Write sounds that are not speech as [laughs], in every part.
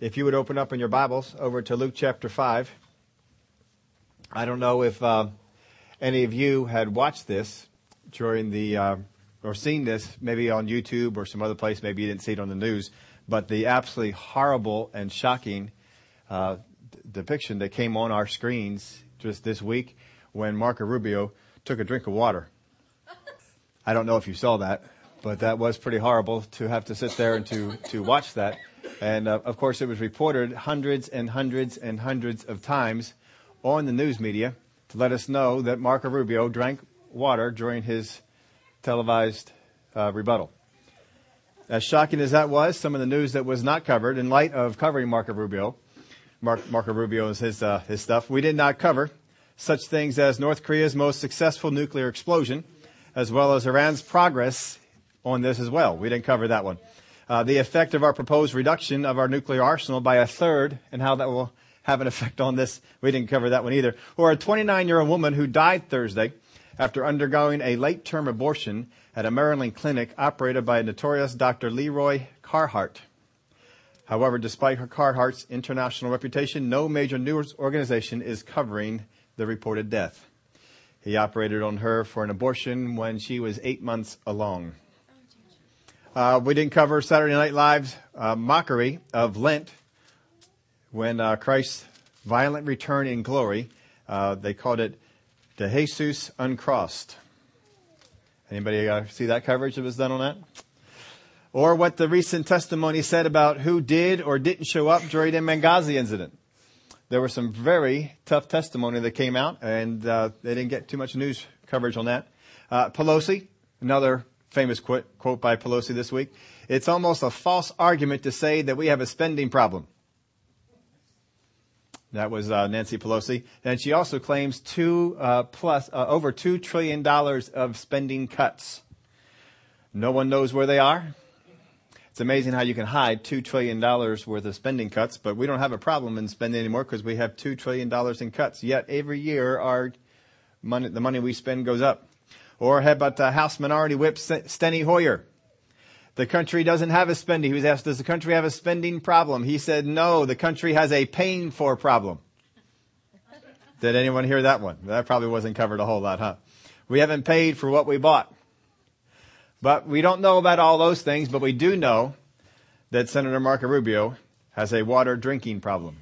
if you would open up in your Bibles over to Luke chapter 5. I don't know if uh, any of you had watched this during the, uh, or seen this maybe on YouTube or some other place, maybe you didn't see it on the news, but the absolutely horrible and shocking uh, d- depiction that came on our screens just this week when Marco Rubio took a drink of water. [laughs] I don't know if you saw that, but that was pretty horrible to have to sit there and to, to watch that. And uh, of course, it was reported hundreds and hundreds and hundreds of times on the news media to let us know that Marco Rubio drank water during his televised uh, rebuttal. As shocking as that was, some of the news that was not covered in light of covering Marco Rubio, Mark, Marco Rubio is his, uh, his stuff, we did not cover such things as North Korea's most successful nuclear explosion, as well as Iran's progress on this as well. We didn't cover that one. Uh, the effect of our proposed reduction of our nuclear arsenal by a third and how that will have an effect on this. We didn't cover that one either. Or a 29 year old woman who died Thursday after undergoing a late term abortion at a Maryland clinic operated by notorious Dr. Leroy Carhart. However, despite her Carhart's international reputation, no major news organization is covering the reported death. He operated on her for an abortion when she was eight months along. Uh, we didn't cover Saturday Night Live's uh, mockery of Lent when uh, Christ's violent return in glory. Uh, they called it DJesus Uncrossed. Anybody uh, see that coverage that was done on that? Or what the recent testimony said about who did or didn't show up during the Benghazi incident there was some very tough testimony that came out, and uh, they didn't get too much news coverage on that. Pelosi, another famous quote, quote by Pelosi this week. It's almost a false argument to say that we have a spending problem. That was uh, Nancy Pelosi, and she also claims two uh, plus uh, over two trillion dollars of spending cuts. No one knows where they are. It's amazing how you can hide $2 trillion worth of spending cuts, but we don't have a problem in spending anymore because we have $2 trillion in cuts. Yet every year our money, the money we spend goes up. Or how about the House Minority Whip Steny Hoyer? The country doesn't have a spending. He was asked, does the country have a spending problem? He said, no, the country has a paying for problem. Did anyone hear that one? That probably wasn't covered a whole lot, huh? We haven't paid for what we bought. But we don't know about all those things, but we do know that Senator Marco Rubio has a water drinking problem.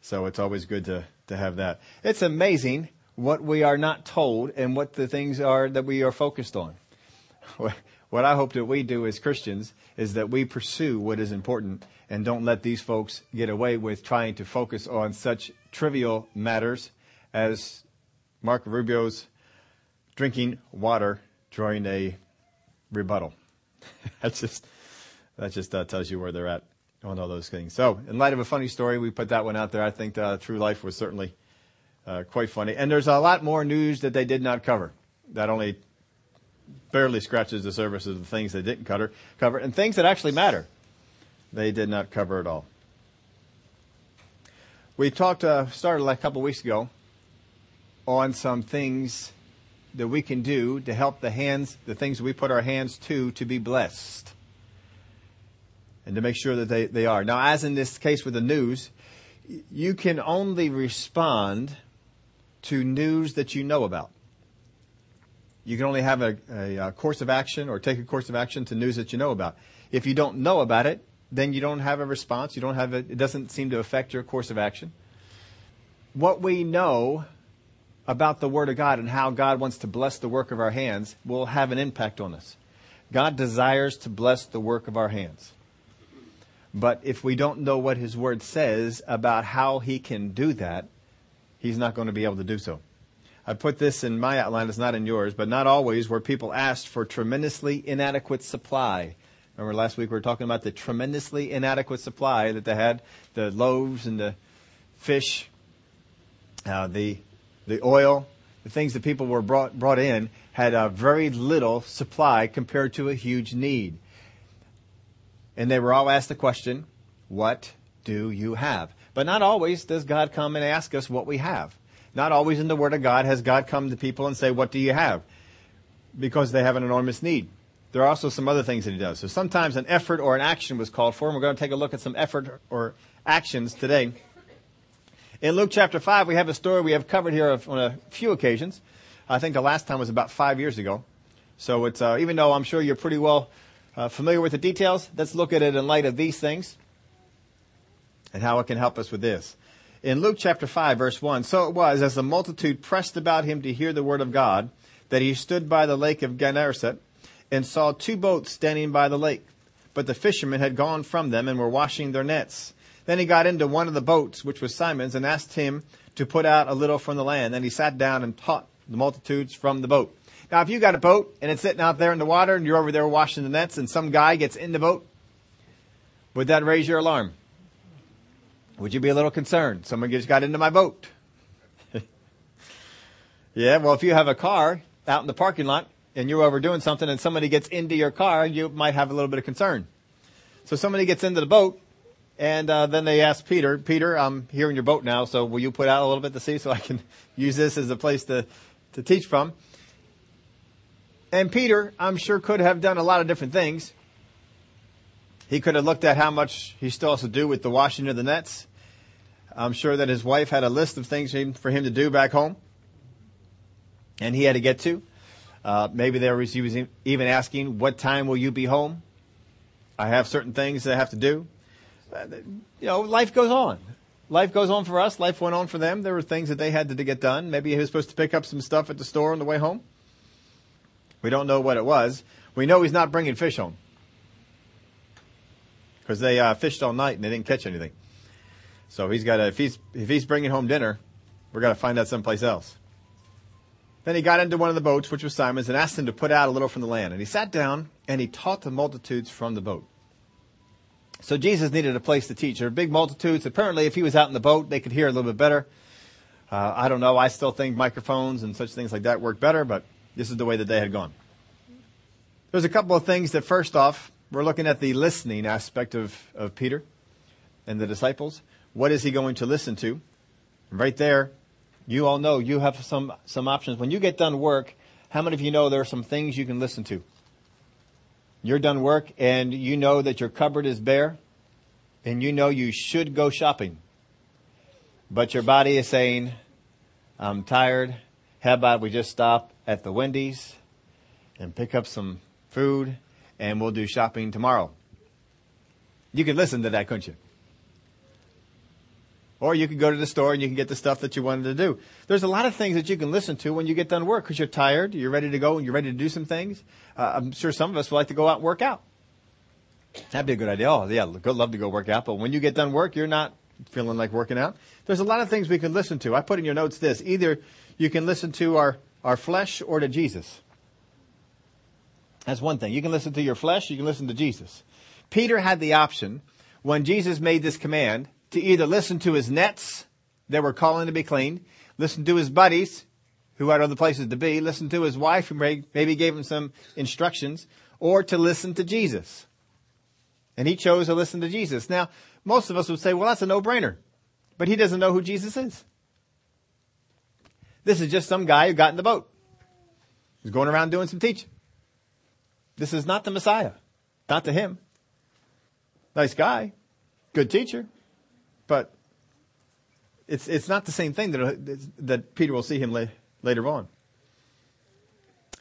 So it's always good to, to have that. It's amazing what we are not told and what the things are that we are focused on. [laughs] What I hope that we do as Christians is that we pursue what is important and don't let these folks get away with trying to focus on such trivial matters as Marco Rubio's drinking water during a rebuttal. [laughs] That's just that just uh, tells you where they're at on all those things. So, in light of a funny story, we put that one out there. I think uh, True Life was certainly uh, quite funny, and there's a lot more news that they did not cover. That only barely scratches the surface of the things they didn't cover, cover, and things that actually matter. They did not cover at all. We talked, uh, started like a couple weeks ago, on some things that we can do to help the hands, the things we put our hands to, to be blessed. And to make sure that they, they are. Now, as in this case with the news, you can only respond to news that you know about. You can only have a, a, a, course of action or take a course of action to news that you know about. If you don't know about it, then you don't have a response. You don't have a, it doesn't seem to affect your course of action. What we know about the Word of God and how God wants to bless the work of our hands will have an impact on us. God desires to bless the work of our hands. But if we don't know what His Word says about how He can do that, He's not going to be able to do so. I put this in my outline, it's not in yours, but not always where people asked for tremendously inadequate supply. Remember last week we were talking about the tremendously inadequate supply that they had, the loaves and the fish, uh, the the oil, the things that people were brought, brought in had a very little supply compared to a huge need. And they were all asked the question, what do you have? But not always does God come and ask us what we have. Not always in the Word of God has God come to people and say, what do you have? Because they have an enormous need. there are also some other things that he does. So sometimes an effort or an action was called for, and we're going to take a look at some effort or actions today. In Luke chapter 5, we have a story we have covered here on a few occasions. I think the last time was about five years ago. So it's, uh, even though I'm sure you're pretty well uh, familiar with the details, let's look at it in light of these things and how it can help us with this. In Luke chapter 5 verse 1, so it was as the multitude pressed about him to hear the word of God, that he stood by the lake of Gennesaret and saw two boats standing by the lake. But the fishermen had gone from them and were washing their nets. Then he got into one of the boats, which was Simon's, and asked him to put out a little from the land. Then he sat down and taught the multitudes from the boat. Now, if you got a boat and it's sitting out there in the water and you're over there washing the nets and some guy gets in the boat, would that raise your alarm? Would you be a little concerned? Someone just got into my boat. [laughs] yeah, well, if you have a car out in the parking lot and you're overdoing something and somebody gets into your car, you might have a little bit of concern. So somebody gets into the boat and uh, then they ask Peter, Peter, I'm here in your boat now, so will you put out a little bit to sea so I can [laughs] use this as a place to, to teach from? And Peter, I'm sure, could have done a lot of different things. He could have looked at how much he still has to do with the washing of the nets. I'm sure that his wife had a list of things for him to do back home, and he had to get to. Uh, maybe there was, he was even asking, "What time will you be home?" I have certain things that I have to do. Uh, you know, life goes on. Life goes on for us. Life went on for them. There were things that they had to get done. Maybe he was supposed to pick up some stuff at the store on the way home. We don't know what it was. We know he's not bringing fish home because they uh, fished all night and they didn't catch anything. So he's got to if he's if he's bringing home dinner, we're to find out someplace else. Then he got into one of the boats, which was Simon's, and asked him to put out a little from the land. And he sat down and he taught the multitudes from the boat. So Jesus needed a place to teach. There were big multitudes. Apparently, if he was out in the boat, they could hear a little bit better. Uh, I don't know. I still think microphones and such things like that work better, but this is the way that they had gone. There's a couple of things that first off, we're looking at the listening aspect of, of Peter and the disciples. What is he going to listen to? Right there, you all know you have some, some options. When you get done work, how many of you know there are some things you can listen to? You're done work and you know that your cupboard is bare and you know you should go shopping. But your body is saying, I'm tired. How about we just stop at the Wendy's and pick up some food and we'll do shopping tomorrow? You could listen to that, couldn't you? Or you could go to the store and you can get the stuff that you wanted to do. There's a lot of things that you can listen to when you get done work because you're tired, you're ready to go, and you're ready to do some things. Uh, I'm sure some of us would like to go out and work out. That'd be a good idea. Oh, yeah, good, love to go work out. But when you get done work, you're not feeling like working out. There's a lot of things we can listen to. I put in your notes this. Either you can listen to our, our flesh or to Jesus. That's one thing. You can listen to your flesh, you can listen to Jesus. Peter had the option when Jesus made this command to either listen to his nets that were calling to be cleaned, listen to his buddies who had other places to be, listen to his wife who maybe gave him some instructions, or to listen to Jesus. And he chose to listen to Jesus. Now, most of us would say, well, that's a no-brainer. But he doesn't know who Jesus is. This is just some guy who got in the boat. He's going around doing some teaching. This is not the Messiah. Not to him. Nice guy. Good teacher. But it's, it's not the same thing that, that Peter will see him la- later on.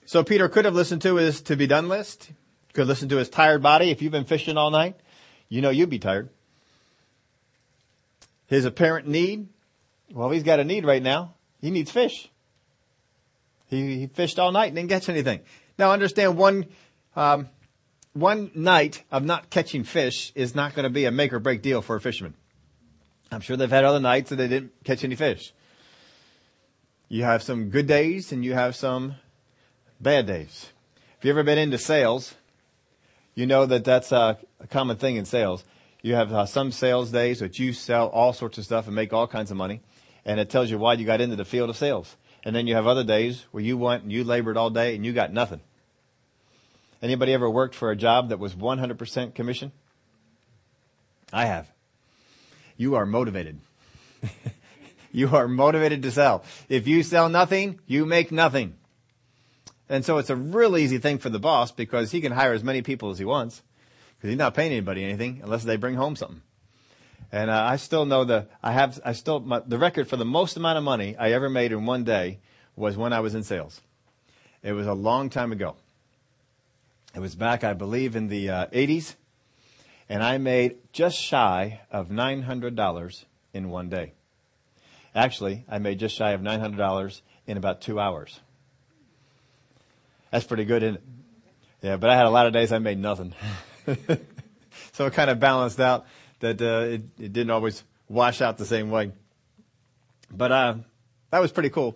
So Peter could have listened to his to be done list, could listen to his tired body. If you've been fishing all night, you know you'd be tired. His apparent need, well, he's got a need right now. He needs fish. He, he fished all night and didn't catch anything. Now understand one, um, one night of not catching fish is not going to be a make or break deal for a fisherman. I'm sure they've had other nights that they didn't catch any fish. You have some good days and you have some bad days. If you've ever been into sales, you know that that's a, a common thing in sales. You have uh, some sales days that you sell all sorts of stuff and make all kinds of money, and it tells you why you got into the field of sales. And then you have other days where you went and you labored all day and you got nothing. Anybody ever worked for a job that was 100% commission? I have you are motivated. [laughs] you are motivated to sell. If you sell nothing, you make nothing. And so it's a real easy thing for the boss because he can hire as many people as he wants because he's not paying anybody anything unless they bring home something. And uh, I still know the I have I still my, the record for the most amount of money I ever made in one day was when I was in sales. It was a long time ago. It was back, I believe, in the uh, 80s, and I made just shy of $900 in one day. Actually, I made just shy of $900 in about two hours. That's pretty good, isn't it? Yeah, but I had a lot of days I made nothing. [laughs] so it kind of balanced out that uh, it, it didn't always wash out the same way. But uh, that was pretty cool.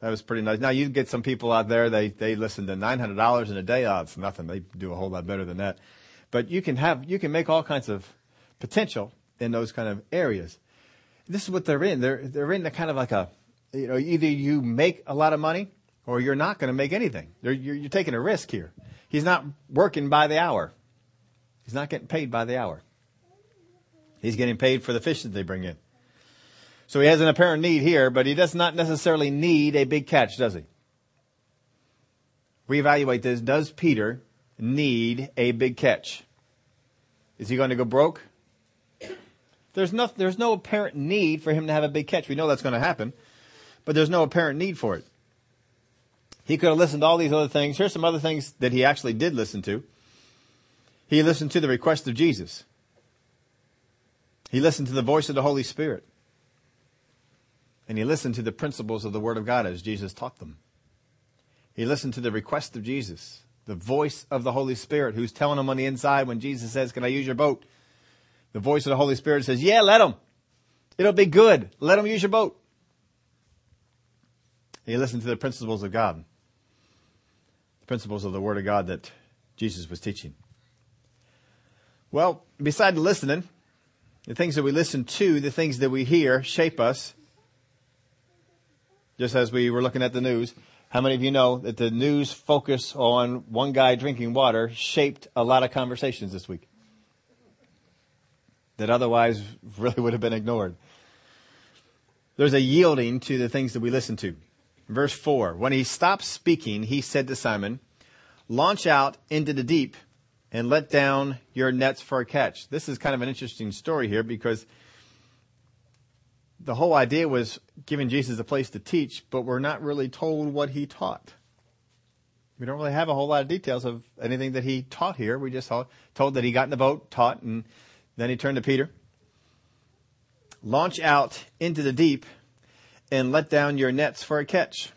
That was pretty nice. Now you get some people out there, they, they listen to $900 in a day. Oh, it's nothing. They do a whole lot better than that. But you can have, you can make all kinds of potential in those kind of areas. This is what they're in. They're, they're in the kind of like a, you know, either you make a lot of money or you're not going to make anything. You're, you're, you're taking a risk here. He's not working by the hour. He's not getting paid by the hour. He's getting paid for the fish that they bring in. So he has an apparent need here, but he does not necessarily need a big catch, does he? Reevaluate this. Does Peter need a big catch? Is he going to go broke? There's no, there's no apparent need for him to have a big catch. We know that's going to happen, but there's no apparent need for it. He could have listened to all these other things. Here's some other things that he actually did listen to. He listened to the request of Jesus. He listened to the voice of the Holy Spirit and he listened to the principles of the Word of God as Jesus taught them. He listened to the request of Jesus, the voice of the Holy Spirit who's telling him on the inside when Jesus says, can I use your boat? The voice of the Holy Spirit says, yeah, let him. It'll be good. Let him use your boat. He listened to the principles of God, the principles of the Word of God that Jesus was teaching. Well, beside the listening, the things that we listen to, the things that we hear shape us just as we were looking at the news, how many of you know that the news focus on one guy drinking water shaped a lot of conversations this week that otherwise [laughs] really would have been ignored? There's a yielding to the things that we listen to. Verse 4 When he stopped speaking, he said to Simon, Launch out into the deep and let down your nets for a catch. This is kind of an interesting story here because the whole idea was giving Jesus a place to teach, but we're not really told what he taught. We don't really have a whole lot of details of anything that he taught here. We just told that he got in the boat, taught, and then he turned to Peter. Launch out into the deep and let down your nets for a catch.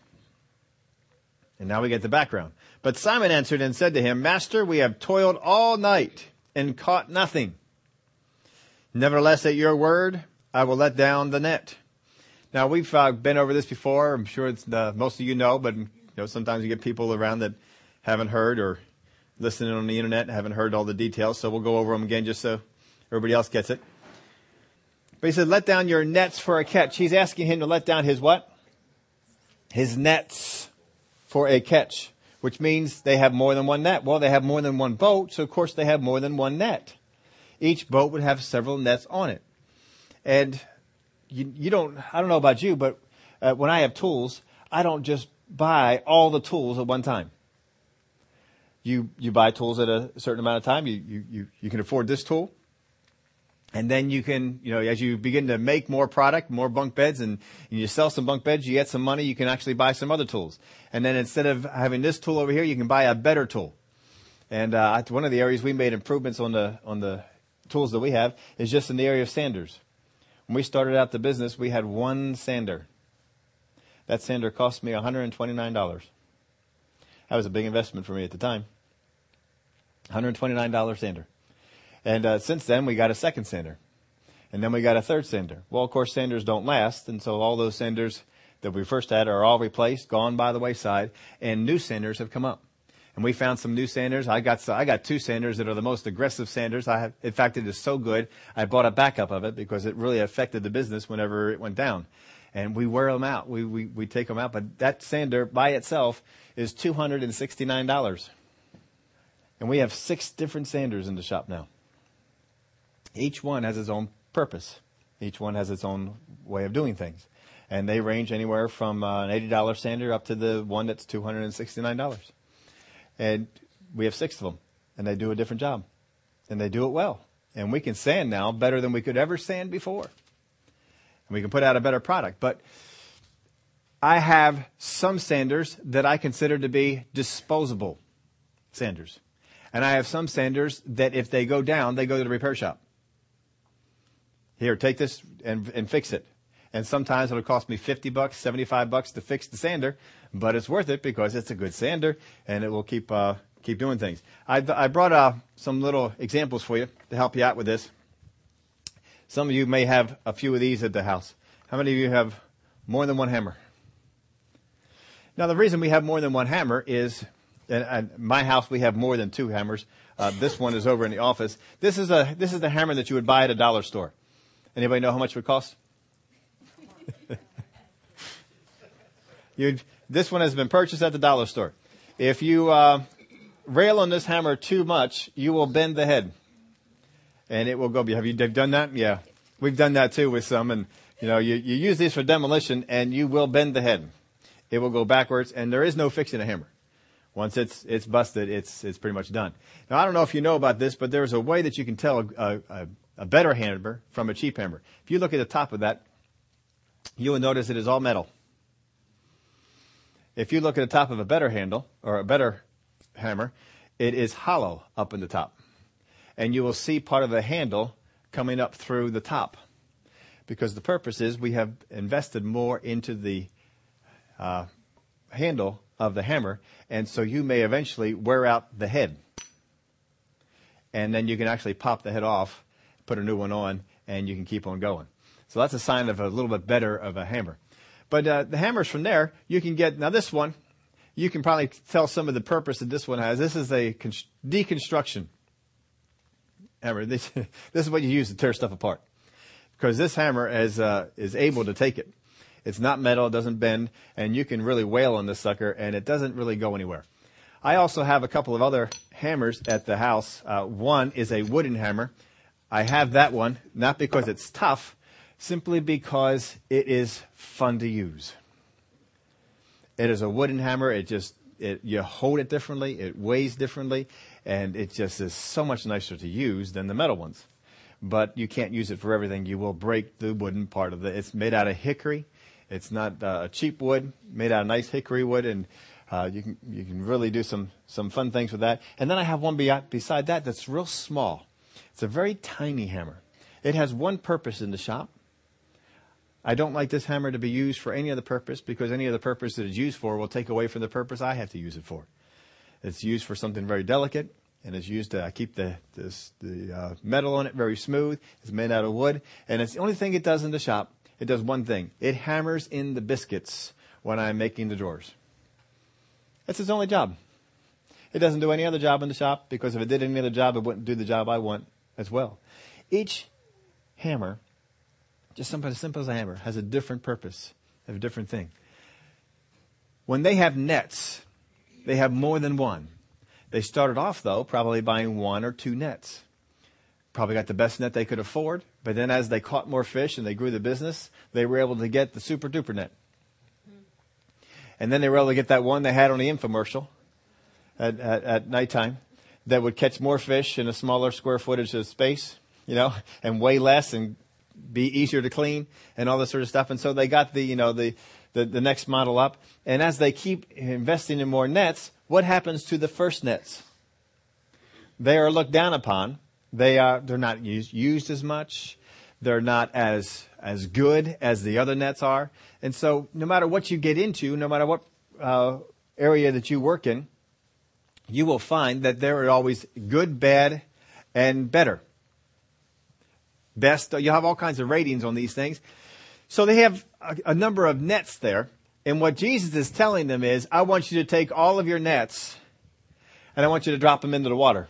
And now we get the background. But Simon answered and said to him, Master, we have toiled all night and caught nothing. Nevertheless, at your word, I will let down the net. Now we've uh, been over this before. I'm sure it's the, most of you know, but you know sometimes you get people around that haven't heard or listening on the internet haven't heard all the details. So we'll go over them again just so everybody else gets it. But he said, "Let down your nets for a catch." He's asking him to let down his what? His nets for a catch, which means they have more than one net. Well, they have more than one boat, so of course they have more than one net. Each boat would have several nets on it. And you, you don't, I don't know about you, but uh, when I have tools, I don't just buy all the tools at one time. You, you buy tools at a certain amount of time. You, you, you, you can afford this tool. And then you can, you know, as you begin to make more product, more bunk beds, and, and, you sell some bunk beds, you get some money, you can actually buy some other tools. And then instead of having this tool over here, you can buy a better tool. And uh, one of the areas we made improvements on the on the tools that we have is just in the area of sanders. When we started out the business, we had one sander. That sander cost me $129. That was a big investment for me at the time. $129 sander. And uh, since then, we got a second sander. And then we got a third sander. Well, of course, sanders don't last, and so all those sanders that we first had are all replaced, gone by the wayside, and new sanders have come up and we found some new sanders. I got I got two sanders that are the most aggressive sanders. I have, in fact, it is so good. I bought a backup of it because it really affected the business whenever it went down. And we wear them out. We we we take them out. But that sander by itself is two hundred and sixty nine dollars. And we have six different sanders in the shop now. Each one has its own purpose. Each one has its own way of doing things. and they range anywhere from uh, an $80 sander up to the one that's $269. And we have six of them, and they do a different job, and they do it well. And we can sand now better than we could ever sand before. And we can put out a better product. But I have some sanders that I consider to be disposable sanders. And I have some sanders that if they go down, they go to the repair shop. Here, take this and, and fix it. And sometimes it'll cost me 50 bucks, 75 bucks to fix the sander, but it's worth it because it's a good sander and it will keep, uh, keep doing things. I, I brought uh, some little examples for you to help you out with this. Some of you may have a few of these at the house. How many of you have more than one hammer? Now, the reason we have more than one hammer is, in my house we have more than two hammers. Uh, this one is over in the office. This is a this is the hammer that you would buy at a dollar store. Anybody know how much it would cost? You'd, this one has been purchased at the dollar store. If you uh, rail on this hammer too much, you will bend the head, and it will go. Have you done that? Yeah, we've done that too with some, and you know you, you use these for demolition, and you will bend the head. It will go backwards, and there is no fixing a hammer. Once it's it's busted, it's it's pretty much done. Now I don't know if you know about this, but there's a way that you can tell a, a, a better hammer from a cheap hammer. If you look at the top of that, you will notice it is all metal. If you look at the top of a better handle or a better hammer, it is hollow up in the top. And you will see part of the handle coming up through the top. Because the purpose is we have invested more into the uh, handle of the hammer, and so you may eventually wear out the head. And then you can actually pop the head off, put a new one on, and you can keep on going. So that's a sign of a little bit better of a hammer. But uh, the hammers from there, you can get, now this one, you can probably tell some of the purpose that this one has. This is a con- deconstruction hammer. [laughs] This, this, is what you use to tear stuff apart. Because this hammer is, uh, is able to take it. It's not metal, it doesn't bend, and you can really wail on this sucker, and it doesn't really go anywhere. I also have a couple of other hammers at the house. Uh, one is a wooden hammer. I have that one, not because it's tough, simply because it is fun to use. It is a wooden hammer. It just, it, you hold it differently. It weighs differently. And it just is so much nicer to use than the metal ones. But you can't use it for everything. You will break the wooden part of it. It's made out of hickory. It's not uh, a cheap wood, made out of nice hickory wood. And uh, you can you can really do some some fun things with that. And then I have one be- beside that that's real small. It's a very tiny hammer. It has one purpose in the shop. I don't like this hammer to be used for any other purpose because any other purpose that it's used for will take away from the purpose I have to use it for. It's used for something very delicate and it's used to keep the this, the uh, metal on it very smooth. It's made out of wood, and it's the only thing it does in the shop. It does one thing: it hammers in the biscuits when I'm making the drawers. That's its only job. It doesn't do any other job in the shop because if it did any other job, it wouldn't do the job I want as well. Each hammer just something as simple as a hammer, has a different purpose, a different thing. When they have nets, they have more than one. They started off though, probably buying one or two nets. Probably got the best net they could afford, but then as they caught more fish and they grew the business, they were able to get the super duper net. And then they were able to get that one they had on the infomercial at, at, at nighttime that would catch more fish in a smaller square footage of space, you know, and weigh less and be easier to clean and all this sort of stuff. And so they got the, you know, the, the, the next model up. And as they keep investing in more nets, what happens to the first nets? They are looked down upon. They are, they're not used, used as much. They're not as, as good as the other nets are. And so no matter what you get into, no matter what, uh, area that you work in, you will find that there are always good, bad, and better best. You have all kinds of ratings on these things. So they have a, a, number of nets there. And what Jesus is telling them is, I want you to take all of your nets and I want you to drop them into the water.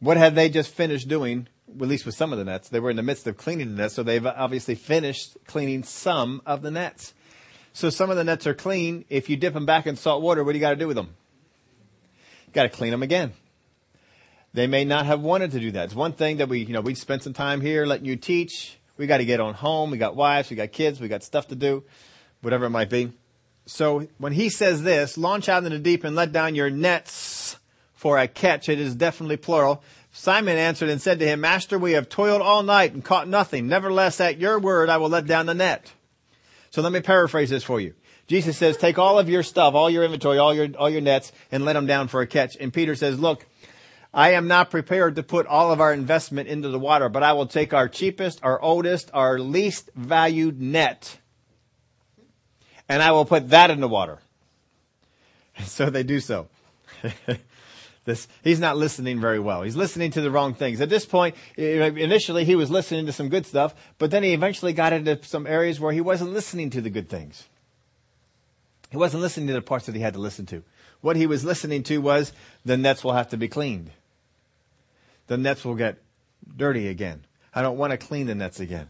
What had they just finished doing, at least with some of the nets? They were in the midst of cleaning the nets, so they've obviously finished cleaning some of the nets. So some of the nets are clean. If you dip them back in salt water, what do you got to do with them? You got to clean them again. They may not have wanted to do that. It's one thing that we, you know, we spent some time here letting you teach. We got to get on home. We got wives. We got kids. We got stuff to do, whatever it might be. So when he says this, launch out into the deep and let down your nets for a catch, it is definitely plural. Simon answered and said to him, Master, we have toiled all night and caught nothing. Nevertheless, at your word, I will let down the net. So let me paraphrase this for you. Jesus says, take all of your stuff, all your inventory, all your, all your nets, and let them down for a catch. And Peter says, look, I am not prepared to put all of our investment into the water, but I will take our cheapest, our oldest, our least valued net, and I will put that in the water. And [laughs] so they do so. [laughs] this, he's not listening very well. He's listening to the wrong things. At this point, initially he was listening to some good stuff, but then he eventually got into some areas where he wasn't listening to the good things. He wasn't listening to the parts that he had to listen to. What he was listening to was the nets will have to be cleaned. The nets will get dirty again. I don't want to clean the nets again.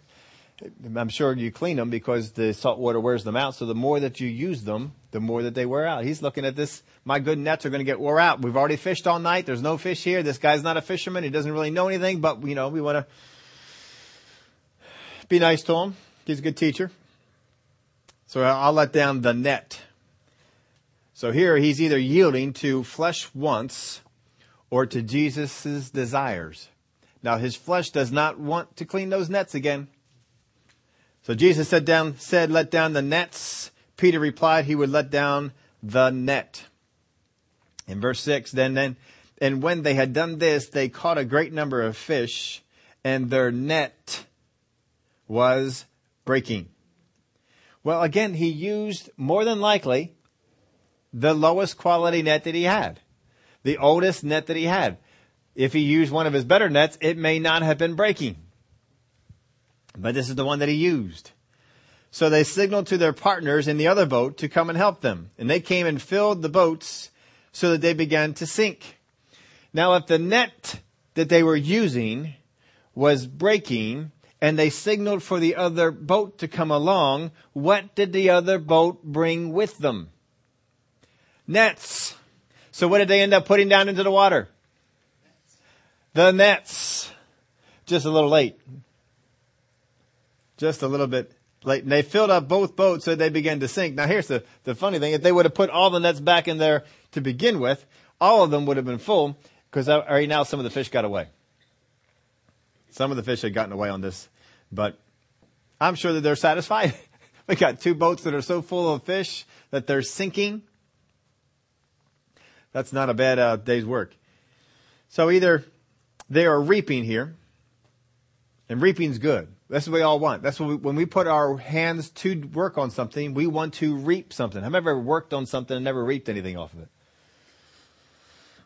I'm sure you clean them because the salt water wears them out. So the more that you use them, the more that they wear out. He's looking at this. My good nets are going to get wore out. We've already fished all night. There's no fish here. This guy's not a fisherman. He doesn't really know anything, but you know, we want to be nice to him. He's a good teacher. So I'll let down the net. So here he's either yielding to flesh wants or to Jesus' desires. Now his flesh does not want to clean those nets again. So Jesus said down, said, let down the nets. Peter replied he would let down the net. In verse six, then, then, and when they had done this, they caught a great number of fish and their net was breaking. Well, again, he used more than likely the lowest quality net that he had, the oldest net that he had. If he used one of his better nets, it may not have been breaking. But this is the one that he used. So they signaled to their partners in the other boat to come and help them. And they came and filled the boats so that they began to sink. Now, if the net that they were using was breaking and they signaled for the other boat to come along, what did the other boat bring with them? Nets. So what did they end up putting down into the water? The nets. Just a little late. Just a little bit late. And they filled up both boats so they began to sink. Now here's the, the funny thing. If they would have put all the nets back in there to begin with, all of them would have been full because already now some of the fish got away. Some of the fish had gotten away on this, but I'm sure that they're satisfied. [laughs] we got two boats that are so full of fish that they're sinking. That's not a bad uh, day's work. So either they are reaping here, and reaping's good. That's what we all want. That's what we, when we put our hands to work on something, we want to reap something. Have ever worked on something and never reaped anything off of it?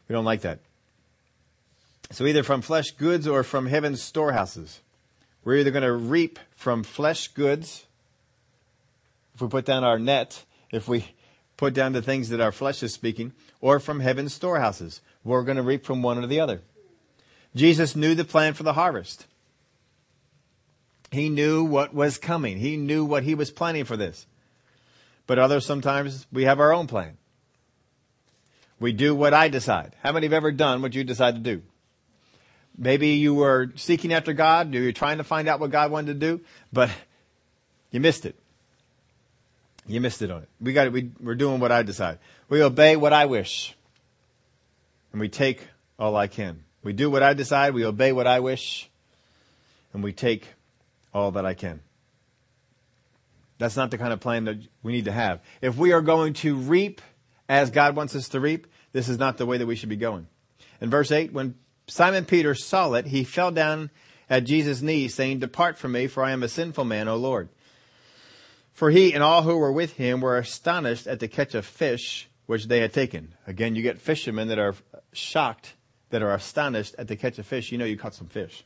We don't like that. So either from flesh goods or from heaven's storehouses. We're either going to reap from flesh goods, if we put down our net, if we put down the things that our flesh is speaking, or from heaven's storehouses. We're going to reap from one or the other. Jesus knew the plan for the harvest. He knew what was coming. He knew what he was planning for this. But others sometimes we have our own plan. We do what I decide. How many have ever done what you decide to do? Maybe you were seeking after God, you were trying to find out what God wanted to do, but you missed it. You missed it on it. We got it. We, we're doing what I decide. We obey what I wish. And we take all I can. We do what I decide. We obey what I wish. And we take all that I can. That's not the kind of plan that we need to have. If we are going to reap as God wants us to reap, this is not the way that we should be going. In verse 8, when Simon Peter saw it, he fell down at Jesus' knees, saying, Depart from me, for I am a sinful man, O Lord. For he and all who were with him were astonished at the catch of fish which they had taken. Again, you get fishermen that are shocked, that are astonished at the catch of fish. You know you caught some fish.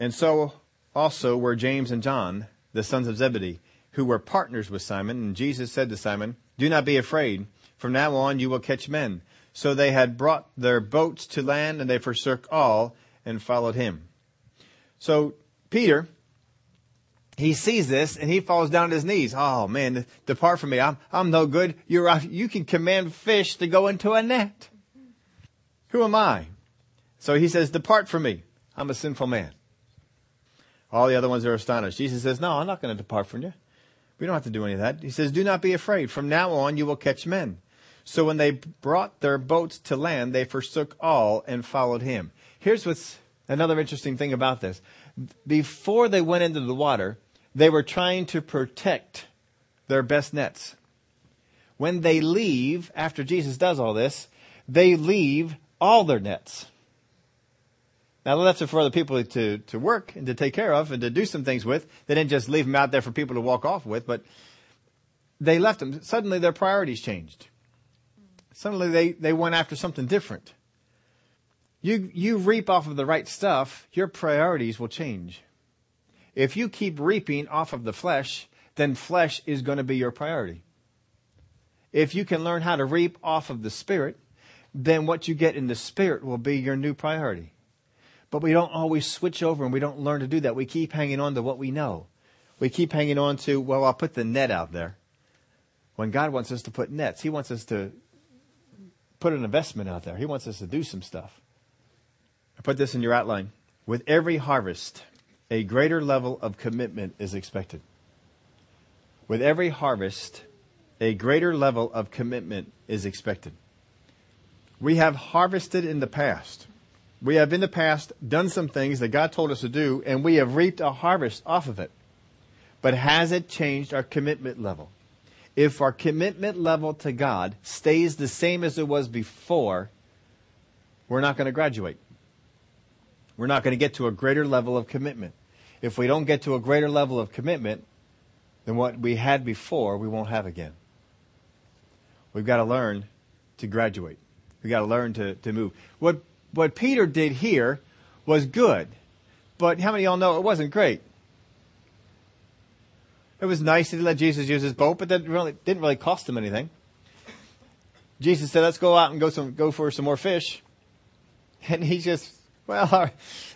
And so also were James and John, the sons of Zebedee, who were partners with Simon. And Jesus said to Simon, Do not be afraid. From now on you will catch men. So they had brought their boats to land, and they forsook all and followed him. So Peter he sees this and he falls down on his knees. Oh man, depart from me. I'm, I'm no good. You're, you can command fish to go into a net. Who am I? So he says, depart from me. I'm a sinful man. All the other ones are astonished. Jesus says, no, I'm not going to depart from you. We don't have to do any of that. He says, do not be afraid. From now on, you will catch men. So when they brought their boats to land, they forsook all and followed him. Here's what's another interesting thing about this. Before they went into the water, they were trying to protect their best nets. When they leave, after Jesus does all this, they leave all their nets. Now that's for other people to, to work and to take care of and to do some things with. They didn't just leave them out there for people to walk off with, but they left them. Suddenly their priorities changed. Suddenly they, they went after something different. You, you reap off of the right stuff, your priorities will change. If you keep reaping off of the flesh, then flesh is going to be your priority. If you can learn how to reap off of the spirit, then what you get in the spirit will be your new priority. But we don't always switch over and we don't learn to do that. We keep hanging on to what we know. We keep hanging on to, well, I'll put the net out there. When God wants us to put nets, He wants us to put an investment out there. He wants us to do some stuff. I put this in your outline. With every harvest, a greater level of commitment is expected. With every harvest, a greater level of commitment is expected. We have harvested in the past. We have in the past done some things that God told us to do, and we have reaped a harvest off of it. But has it changed our commitment level? if our commitment level to God stays the same as it was before, we're not going to graduate. We're not going to get to a greater level of commitment. If we don't get to a greater level of commitment than what we had before, we won't have again. We've got to learn to graduate. We've got to learn to, to move. What, what Peter did here was good, but how many of y'all know it wasn't great? It was nice to let Jesus use his boat, but that really didn't really cost him anything. Jesus said, "Let's go out and go some go for some more fish," [laughs] and he just, well, [laughs]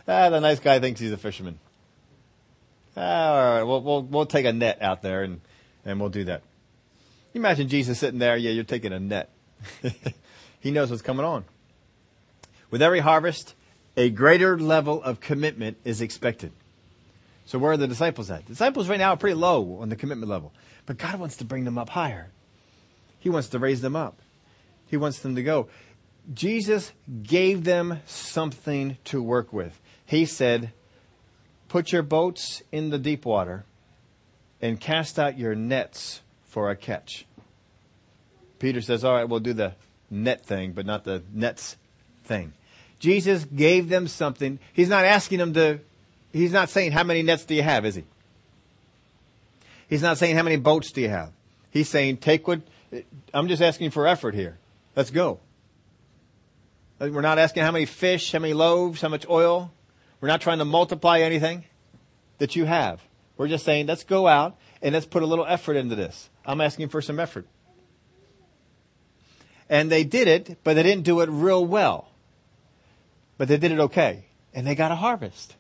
ah, the nice guy thinks he's a fisherman. Ah, all right, we'll we'll we'll take a net out there and and we'll do that. You Imagine Jesus sitting there. Yeah, you're taking a net. [laughs] he knows what's coming on. With every harvest, a greater level of commitment is expected. So where are the disciples at? The disciples right now are pretty low on the commitment level. But God wants to bring them up higher. He wants to raise them up. He wants them to go. Jesus gave them something to work with. He said, put your boats in the deep water and cast out your nets for a catch. Peter says, all right, we'll do the net thing, but not the nets thing. Jesus gave them something. He's not asking them to He's not saying how many nets do you have, is he? He's not saying how many boats do you have. He's saying take what, I'm just asking for effort here. Let's go. We're not asking how many fish, how many loaves, how much oil. We're not trying to multiply anything that you have. We're just saying let's go out and let's put a little effort into this. I'm asking for some effort. And they did it, but they didn't do it real well. But they did it okay. And they got a harvest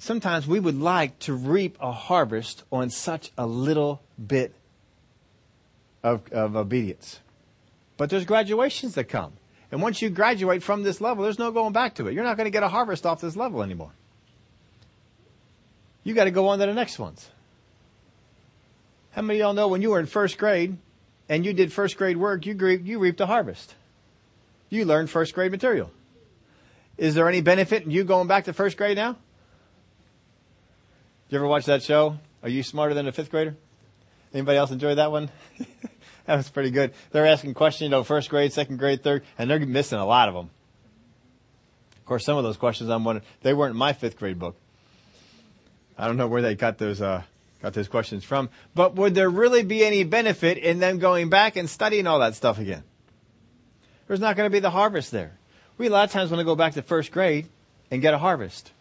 sometimes we would like to reap a harvest on such a little bit of, of obedience. But there's graduations that come. And once you graduate from this level, there's no going back to it. You're not going to get a harvest off this level anymore. You got to go on to the next ones. How many of y'all know when you were in first grade and you did first grade work, you, reaped, you reaped a harvest? You learned first grade material. Is there any benefit in you going back to first grade now? you ever watch that show? Are you smarter than a fifth grader? Anybody else enjoy that one? [laughs] [laughs] that was pretty good. They're asking questions, you know, first grade, second grade, third, and they're missing a lot of them. Of course, some of those questions I'm wondering, they weren't in my fifth grade book. I don't know where they got those, uh, got those questions from. But would there really be any benefit in them going back and studying all that stuff again? There's not going to be the harvest there. We a lot of times want to go back to first grade and get a harvest.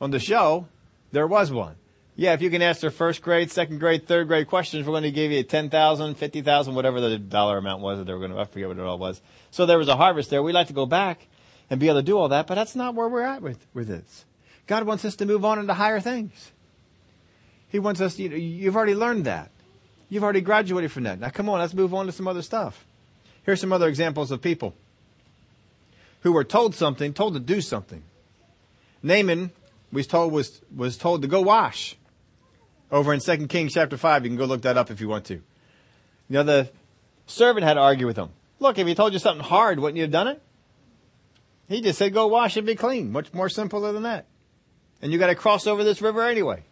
On the show, there was one. Yeah, if you can ask first grade, second grade, third grade questions, we're going to give you 10,000, 50,000, whatever the dollar amount was that they were going to, I forget what it all was. So there was a harvest there. We'd like to go back and be able to do all that, but that's not where we're at with, with this. God wants us to move on into higher things. He wants us, you know, you've already learned that. You've already graduated from that. Now come on, let's move on to some other stuff. Here's some other examples of people who were told something, told to do something. Naaman was told was, was told to go wash. Over in 2 Kings chapter 5, you can go look that up if you want to. You know, the servant had to argue with him. Look, if he told you something hard, wouldn't you have done it? He just said, go wash and be clean. Much more simpler than that. And you got to cross over this river anyway.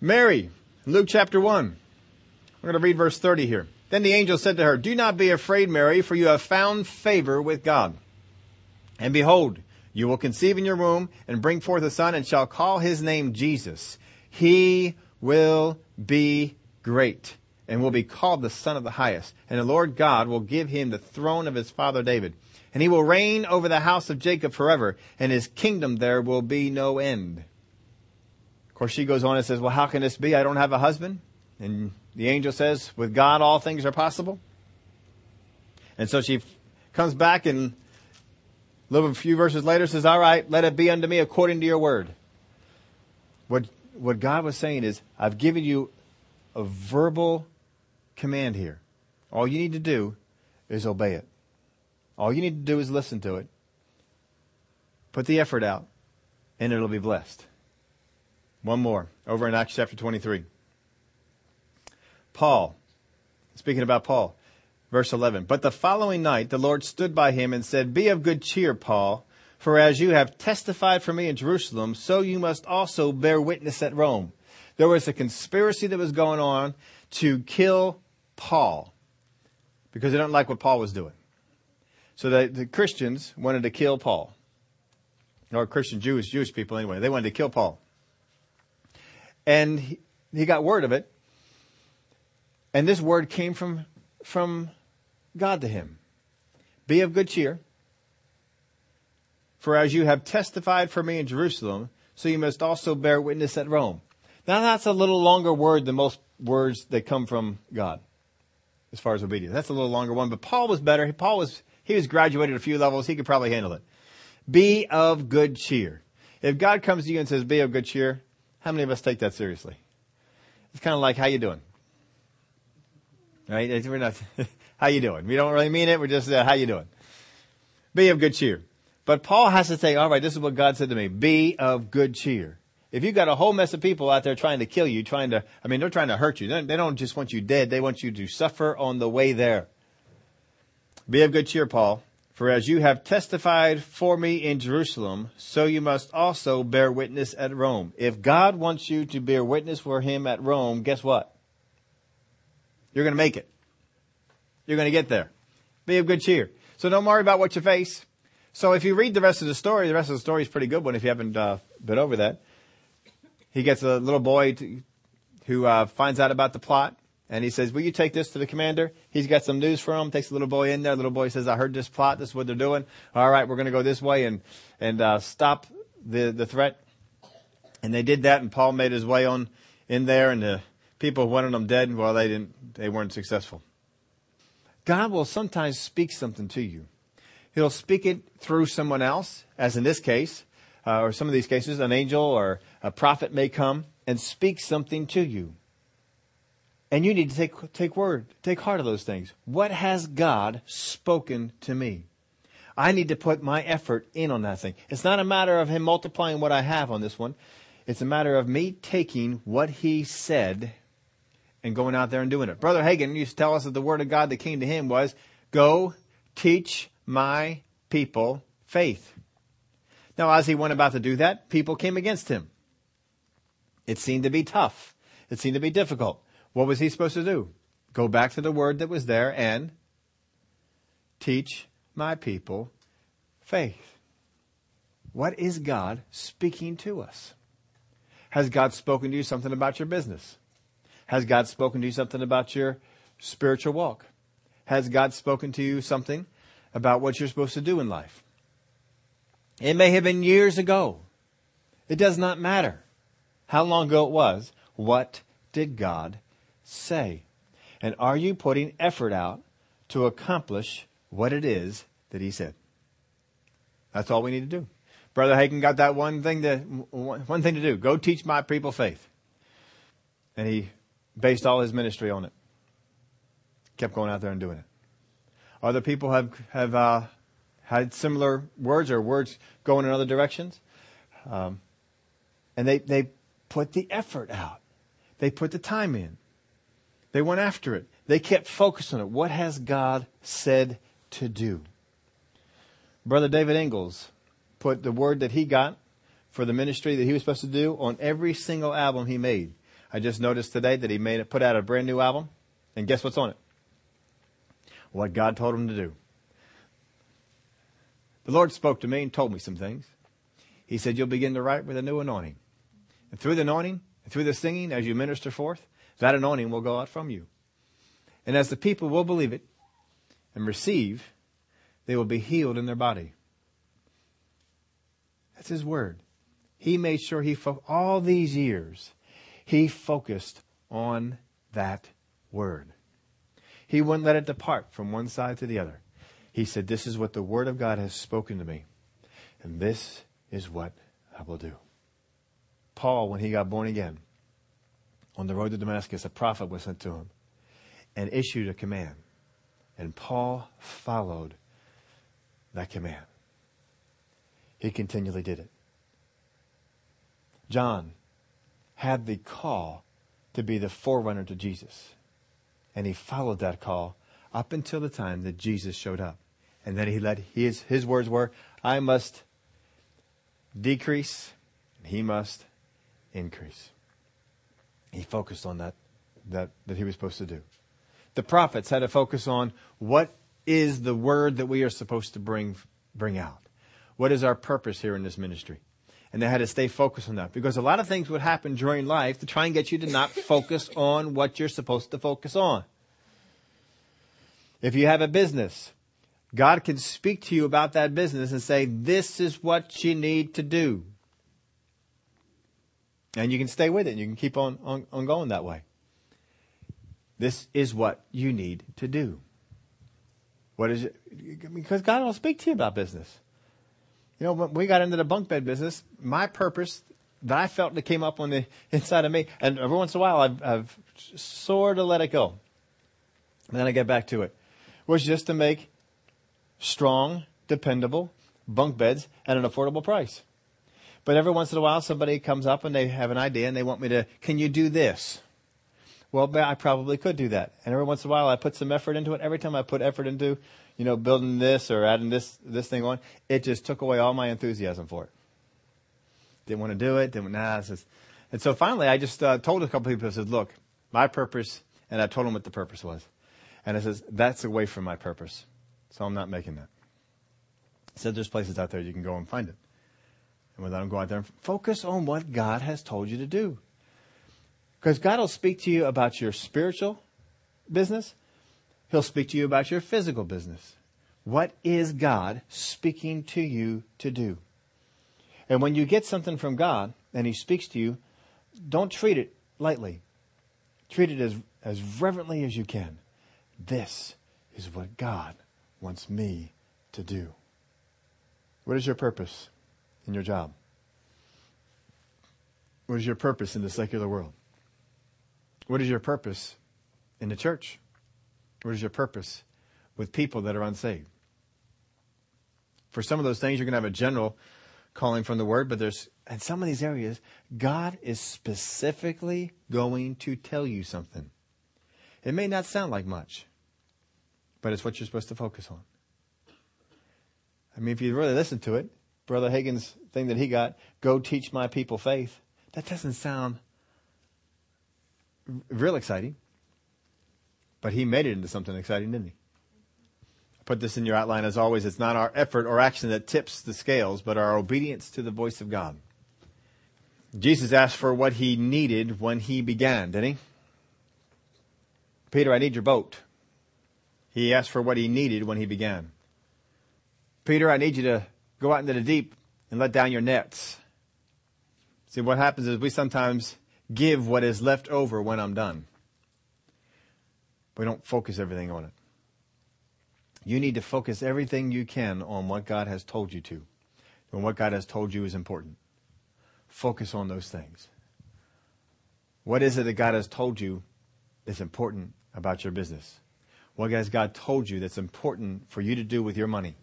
Mary, Luke chapter 1. We're going to read verse 30 here. Then the angel said to her, Do not be afraid, Mary, for you have found favor with God. And behold, you will conceive in your womb and bring forth a son and shall call his name Jesus. He will be great and will be called the son of the highest. And the Lord God will give him the throne of his father David. And he will reign over the house of Jacob forever and his kingdom there will be no end. Of course, she goes on and says, well, how can this be? I don't have a husband. And the angel says, with God, all things are possible. And so she comes back and a little few verses later says, all right, let it be unto me according to your word. What, what God was saying is, I've given you a verbal command here. All you need to do is obey it. All you need to do is listen to it. Put the effort out and it'll be blessed. One more over in Acts chapter 23. Paul, speaking about Paul, verse 11. But the following night the Lord stood by him and said, Be of good cheer, Paul, for as you have testified for me in Jerusalem, so you must also bear witness at Rome. There was a conspiracy that was going on to kill Paul because they don't like what Paul was doing. So the, the Christians wanted to kill Paul. Or Christian Jewish, Jewish people anyway. They wanted to kill Paul. And he, he got word of it. And this word came from, from God to him. Be of good cheer. For as you have testified for me in Jerusalem, so you must also bear witness at Rome. Now that's a little longer word than most words that come from God, as far as obedience. That's a little longer one, but Paul was better. Paul was, he was graduated a few levels. He could probably handle it. Be of good cheer. If God comes to you and says, be of good cheer, how many of us take that seriously? It's kind of like, how you doing? Right? We're not, [laughs] how you doing? We don't really mean it. We're just, uh, how you doing? Be of good cheer. But Paul has to say, all right, this is what God said to me. Be of good cheer. If you've got a whole mess of people out there trying to kill you, trying to, I mean, they're trying to hurt you. They don't just want you dead. They want you to suffer on the way there. Be of good cheer, Paul. For as you have testified for me in Jerusalem, so you must also bear witness at Rome. If God wants you to bear witness for him at Rome, guess what? You're going to make it. You're going to get there. Be of good cheer. So don't worry about what you face. So if you read the rest of the story, the rest of the story is pretty good one if you haven't uh, been over that. He gets a little boy to, who uh, finds out about the plot. And he says, will you take this to the commander? He's got some news for him. Takes the little boy in there. The little boy says, I heard this plot. This is what they're doing. All right, we're going to go this way and, and, uh, stop the, the threat. And they did that and Paul made his way on in there and the people wanted them dead. Well, they didn't, they weren't successful. God will sometimes speak something to you. He'll speak it through someone else, as in this case, uh, or some of these cases, an angel or a prophet may come and speak something to you. And you need to take, take word, take heart of those things. What has God spoken to me? I need to put my effort in on that thing. It's not a matter of him multiplying what I have on this one. It's a matter of me taking what he said and going out there and doing it. Brother Hagin used to tell us that the word of God that came to him was, go teach my people faith. Now, as he went about to do that, people came against him. It seemed to be tough. It seemed to be difficult. What was he supposed to do? Go back to the word that was there and teach my people faith. What is God speaking to us? Has God spoken to you something about your business? Has God spoken to you something about your spiritual walk? Has God spoken to you something about what you're supposed to do in life? It may have been years ago. It does not matter how long ago it was. What did God say? And are you putting effort out to accomplish what it is that he said? That's all we need to do. Brother Hagin got that one thing to, one thing to do. Go teach my people faith. And he based all his ministry on it. Kept going out there and doing it. Other people have, have, uh, had similar words or words going in other directions. Um, and they, they put the effort out. They put the time in. They went after it. They kept focused on it. What has God said to do? Brother David Ingles put the word that he got for the ministry that he was supposed to do on every single album he made. I just noticed today that he made it, put out a brand new album, and guess what's on it? What God told him to do. The Lord spoke to me and told me some things. He said, You'll begin to write with a new anointing. And through the anointing, and through the singing, as you minister forth, that anointing will go out from you. And as the people will believe it and receive, they will be healed in their body. That's his word. He made sure he, fo- all these years, he focused on that word. He wouldn't let it depart from one side to the other. He said, This is what the word of God has spoken to me, and this is what I will do. Paul, when he got born again, on the road to Damascus, a prophet was sent to him and issued a command. And Paul followed that command. He continually did it. John had the call to be the forerunner to Jesus. And he followed that call up until the time that Jesus showed up. And then he let his, his words were, I must decrease, and he must increase. He focused on that, that, that he was supposed to do. The prophets had to focus on what is the word that we are supposed to bring, bring out. What is our purpose here in this ministry? And they had to stay focused on that because a lot of things would happen during life to try and get you to not [laughs] focus on what you're supposed to focus on. If you have a business, God can speak to you about that business and say, this is what you need to do. And you can stay with it and you can keep on, on, on going that way. This is what you need to do. What is it? Because God will speak to you about business. You know, when we got into the bunk bed business, my purpose that I felt that came up on the [laughs] inside of me, and every once in a while I've, I've sort of let it go. And then I get back to it, was just to make strong, dependable bunk beds at an affordable price. But every once in a while somebody comes up and they have an idea and they want me to, can you do this? Well, I probably could do that. And every once in a while I put some effort into it. Every time I put effort into, you know, building this or adding this, this thing on, it just took away all my enthusiasm for it. Didn't want to do it. Didn't, nah, this and so finally I just uh, told a couple people, I said, look, my purpose, and I told them what the purpose was. And I says, that's away from my purpose. So I'm not making that. I said, there's places out there you can go and find it. And without them go out there and focus on what God has told you to do. Because God will speak to you about your spiritual business. He'll speak to you about your physical business. What is God speaking to you to do? And when you get something from God and He speaks to you, don't treat it lightly. Treat it as, as reverently as you can. This is what God wants me to do. What is your purpose in your job? What is your purpose in the secular world? What is your purpose in the church? What is your purpose with people that are unsaved? For some of those things, you're going to have a general calling from the word, but there's, in some of these areas, God is specifically going to tell you something. It may not sound like much, but it's what you're supposed to focus on. I mean, if you really listen to it, Brother Hagin's thing that he got, go teach my people faith, that doesn't sound real exciting. But he made it into something exciting, didn't he? I put this in your outline as always. It's not our effort or action that tips the scales, but our obedience to the voice of God. Jesus asked for what he needed when he began, didn't he? Peter, I need your boat. He asked for what he needed when he began. Peter, I need you to go out into the deep and let down your nets. See, what happens is we sometimes give what is left over when I'm done. We don't focus everything on it. You need to focus everything you can on what God has told you to. And what God has told you is important. Focus on those things. What is it that God has told you is important about your business? What has God told you that's important for you to do with your money?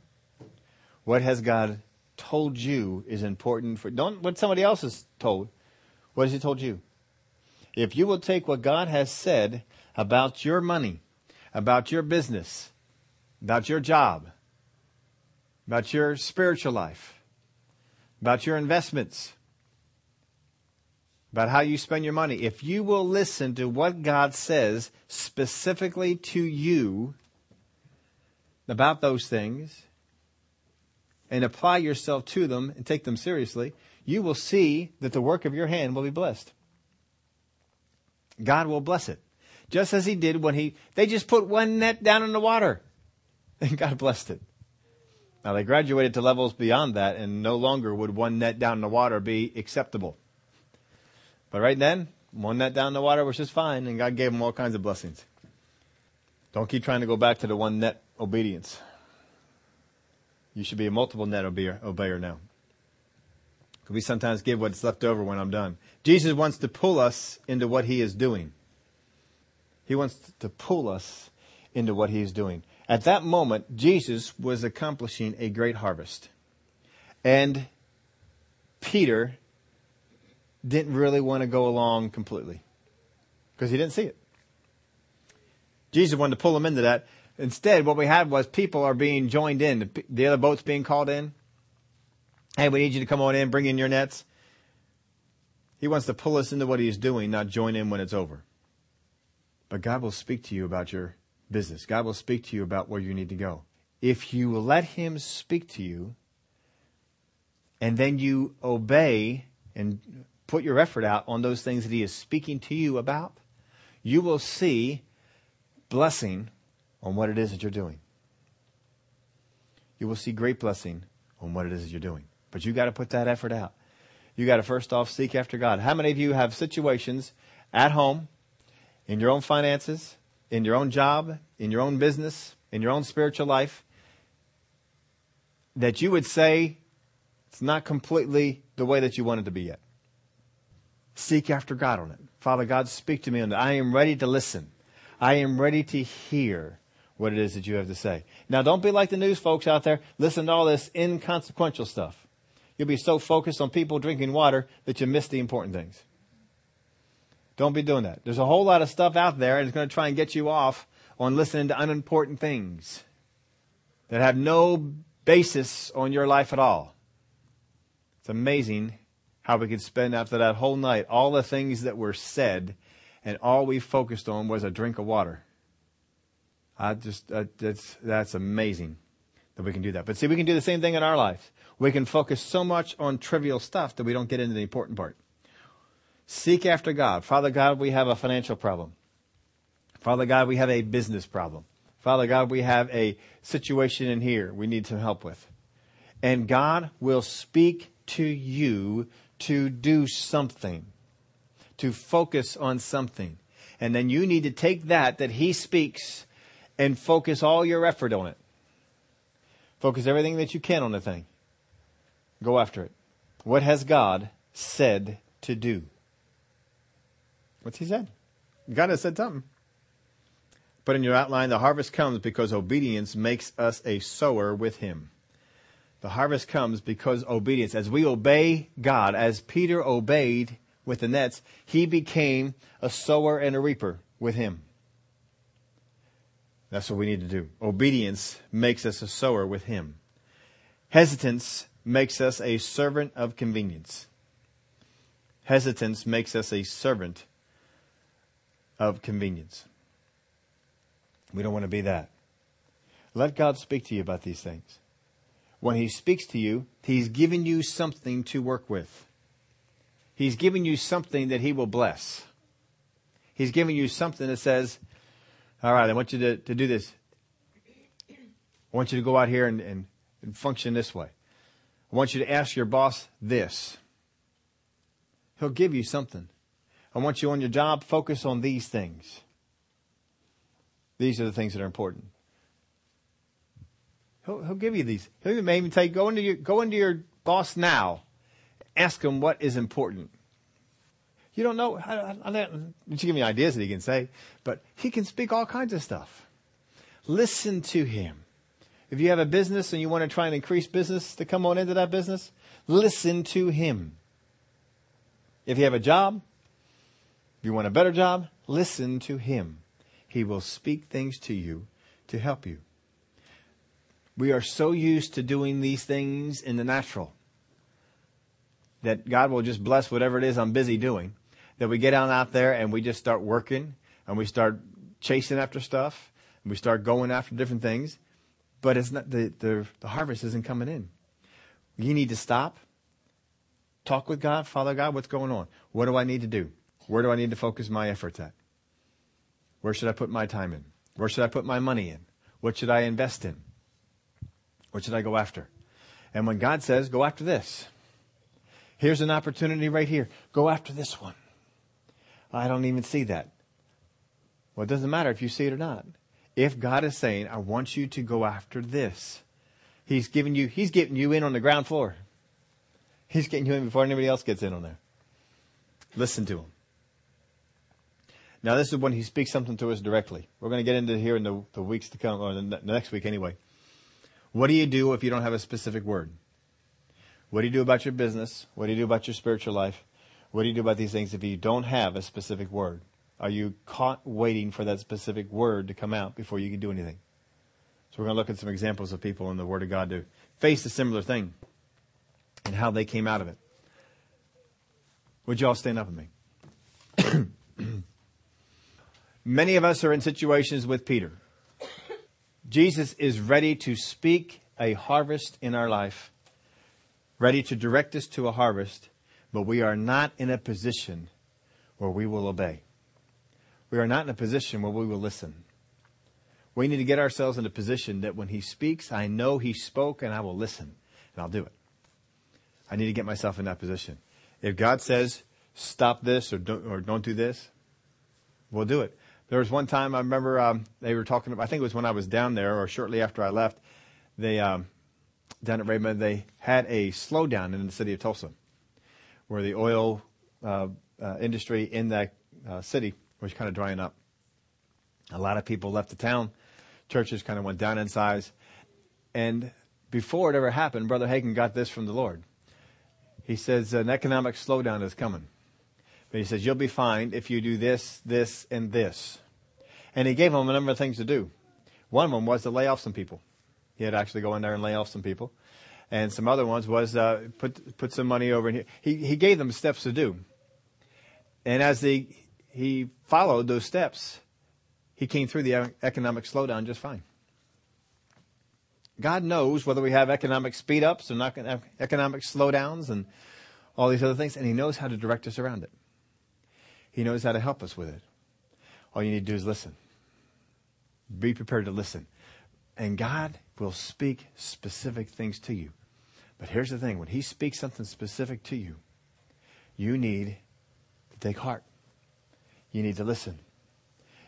What has God told you is important for, don't what somebody else has told. What has he told you? If you will take what God has said about your money, about your business, about your job, about your spiritual life, about your investments, about how you spend your money, if you will listen to what God says specifically to you about those things and apply yourself to them and take them seriously, you will see that the work of your hand will be blessed. God will bless it. Just as he did when he, they just put one net down in the water [laughs] and God blessed it. Now they graduated to levels beyond that and no longer would one net down in the water be acceptable. But right then, one net down in the water was just fine and God gave them all kinds of blessings. Don't keep trying to go back to the one net obedience. You should be a multiple net obeyer, obeyer now. Because we sometimes give what's left over when I'm done. Jesus wants to pull us into what he is doing. He wants to pull us into what he's doing. At that moment, Jesus was accomplishing a great harvest. And Peter didn't really want to go along completely because he didn't see it. Jesus wanted to pull him into that. Instead, what we had was people are being joined in. The other boats being called in. Hey, we need you to come on in, bring in your nets. He wants to pull us into what he's doing, not join in when it's over. But God will speak to you about your business. God will speak to you about where you need to go. If you let him speak to you, and then you obey and put your effort out on those things that he is speaking to you about, you will see blessing on what it is that you're doing. You will see great blessing on what it is that you're doing. But you got to put that effort out. You got to first off seek after God. How many of you have situations at home, in your own finances, in your own job, in your own business, in your own spiritual life, that you would say it's not completely the way that you want it to be yet? Seek after God on it. Father God, speak to me on it. I am ready to listen. I am ready to hear what it is that you have to say. Now, don't be like the news folks out there. Listen to all this inconsequential stuff. You'll be so focused on people drinking water that you miss the important things. Don't be doing that. There's a whole lot of stuff out there and it's going to try and get you off on listening to unimportant things that have no basis on your life at all. It's amazing how we could spend after that whole night all the things that were said and all we focused on was a drink of water. I just, uh, that's, that's amazing that we can do that. But see, we can do the same thing in our life. We can focus so much on trivial stuff that we don't get into the important part. Seek after God. Father God, we have a financial problem. Father God, we have a business problem. Father God, we have a situation in here we need some help with. And God will speak to you to do something to focus on something. And then you need to take that that he speaks and focus all your effort on it. Focus everything that you can on the thing. Go after it. What has God said to do? What's he said? God has said something. But in your outline, the harvest comes because obedience makes us a sower with him. The harvest comes because obedience, as we obey God, as Peter obeyed with the nets, he became a sower and a reaper with him. That's what we need to do. Obedience makes us a sower with him. Hesitance makes us a servant of convenience. Hesitance makes us a servant of convenience. We don't want to be that. Let God speak to you about these things. When He speaks to you, He's given you something to work with. He's giving you something that He will bless. He's giving you something that says, all right, I want you to, to do this. I want you to go out here and, and, and function this way. I want you to ask your boss this. He'll give you something. I want you on your job, focus on these things. These are the things that are important. He'll, he'll give you these. He'll maybe tell you, go into your, go into your boss now Ask him what is important. You don't know. I, I, I, you give me ideas that he can say, but he can speak all kinds of stuff. Listen to him. If you have a business and you want to try and increase business to come on into that business, listen to him. If you have a job, if you want a better job, listen to him. He will speak things to you to help you. We are so used to doing these things in the natural that God will just bless whatever it is I'm busy doing. That we get out out there and we just start working and we start chasing after stuff and we start going after different things, but it's not the, the, the harvest isn't coming in. You need to stop, talk with God, Father God, what's going on? What do I need to do? Where do I need to focus my efforts at? Where should I put my time in? Where should I put my money in? What should I invest in? What should I go after? And when God says, go after this, here's an opportunity right here. Go after this one. I don't even see that. Well, it doesn't matter if you see it or not. If God is saying, I want you to go after this, He's giving you, He's getting you in on the ground floor. He's getting you in before anybody else gets in on there. Listen to Him. Now, this is when He speaks something to us directly. We're going to get into here in the, the weeks to come, or the, the next week anyway. What do you do if you don't have a specific word? What do you do about your business? What do you do about your spiritual life? What do you do about these things if you don't have a specific word? Are you caught waiting for that specific word to come out before you can do anything? So we're going to look at some examples of people in the Word of God to face a similar thing and how they came out of it. Would you all stand up with me? [clears throat] Many of us are in situations with Peter. Jesus is ready to speak a harvest in our life, ready to direct us to a harvest, but we are not in a position where we will obey. We are not in a position where we will listen. We need to get ourselves in a position that when he speaks, I know he spoke and I will listen and I'll do it. I need to get myself in that position. If God says, stop this or don't, or don't do this, we'll do it. There was one time I remember um, they were talking. About, I think it was when I was down there, or shortly after I left. They um, down at Rhema, they had a slowdown in the city of Tulsa, where the oil uh, uh, industry in that uh, city was kind of drying up. A lot of people left the town. Churches kind of went down in size, and before it ever happened, Brother Hagin got this from the Lord. He says an economic slowdown is coming. But he says, you'll be fine if you do this, this, and this. And he gave them a number of things to do. One of them was to lay off some people. He had to actually go in there and lay off some people. And some other ones was uh, put put some money over in here. He he gave them steps to do. And as he he followed those steps, he came through the economic slowdown just fine. God knows whether we have economic speed ups or not economic slowdowns and all these other things, and He knows how to direct us around it. He knows how to help us with it. All you need to do is listen. Be prepared to listen. And God will speak specific things to you. But here's the thing when He speaks something specific to you, you need to take heart. You need to listen.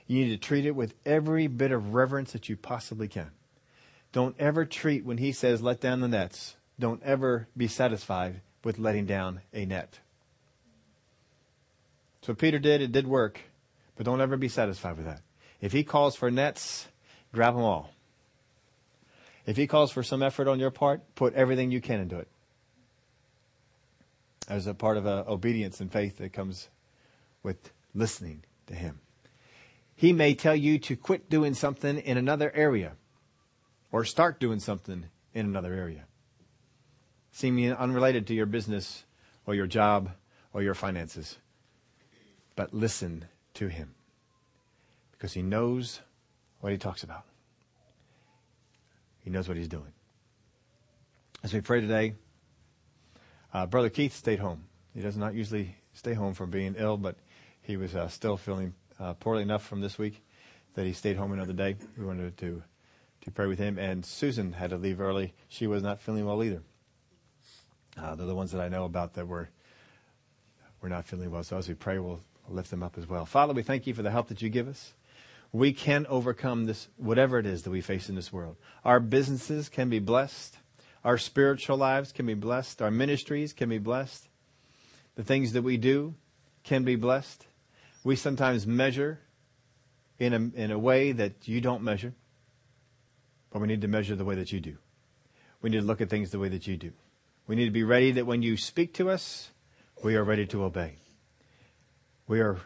You need to treat it with every bit of reverence that you possibly can. Don't ever treat when He says, let down the nets, don't ever be satisfied with letting down a net. So Peter did, it did work. But don't ever be satisfied with that. If he calls for nets, grab them all. If he calls for some effort on your part, put everything you can into it. As a part of a obedience and faith that comes with listening to him. He may tell you to quit doing something in another area or start doing something in another area. Seeming unrelated to your business or your job or your finances. But listen to him because he knows what he talks about. He knows what he's doing. As we pray today, uh, Brother Keith stayed home. He does not usually stay home from being ill, but he was uh, still feeling uh, poorly enough from this week that he stayed home another day. We wanted to to pray with him, and Susan had to leave early. She was not feeling well either. Uh, they're the ones that I know about that were were not feeling well. So as we pray, we'll lift them up as well. Father, we thank you for the help that you give us. We can overcome this, whatever it is that we face in this world. Our businesses can be blessed. Our spiritual lives can be blessed. Our ministries can be blessed. The things that we do can be blessed. We sometimes measure in a, in a way that you don't measure. but we need to measure the way that you do. We need to look at things the way that you do. We need to be ready that when you speak to us, we are ready to obey. We are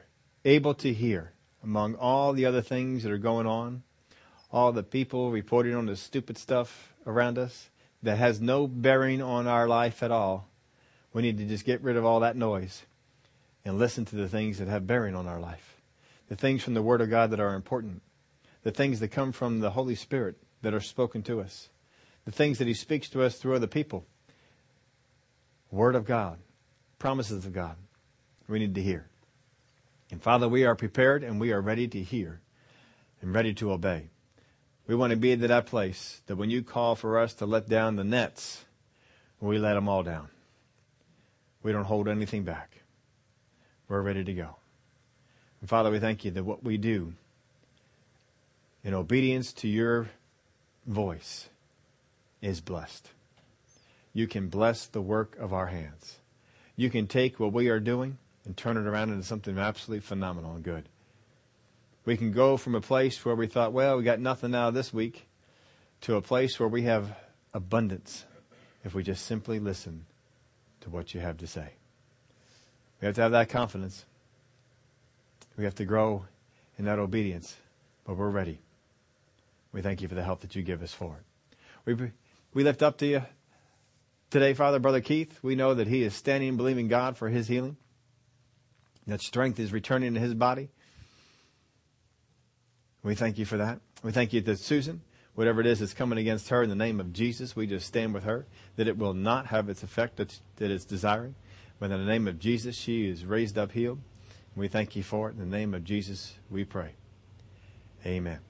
able to hear among all the other things that are going on, all the people reporting on the stupid stuff around us that has no bearing on our life at all. We need to just get rid of all that noise and listen to the things that have bearing on our life. The things from the Word of God that are important. The things that come from the Holy Spirit that are spoken to us. The things that He speaks to us through other people. Word of God. Promises of God. We need to hear. And Father, we are prepared and we are ready to hear and ready to obey. We want to be at that place that when you call for us to let down the nets, we let them all down. We don't hold anything back. We're ready to go. And Father, we thank you that what we do in obedience to your voice is blessed. You can bless the work of our hands. You can take what we are doing and turn it around into something absolutely phenomenal and good. We can go from a place where we thought, well, we got nothing of this week, to a place where we have abundance if we just simply listen to what you have to say. We have to have that confidence. We have to grow in that obedience, but we're ready. We thank you for the help that you give us for it. We, we lift up to you today, Father, Brother Keith. We know that he is standing and believing God for his healing, that strength is returning to his body. We thank you for that. We thank you that Susan, whatever it is that's coming against her in the name of Jesus, we just stand with her, that it will not have its effect that, that it's desiring. But in the name of Jesus, she is raised up healed. We thank you for it. In the name of Jesus, we pray. Amen.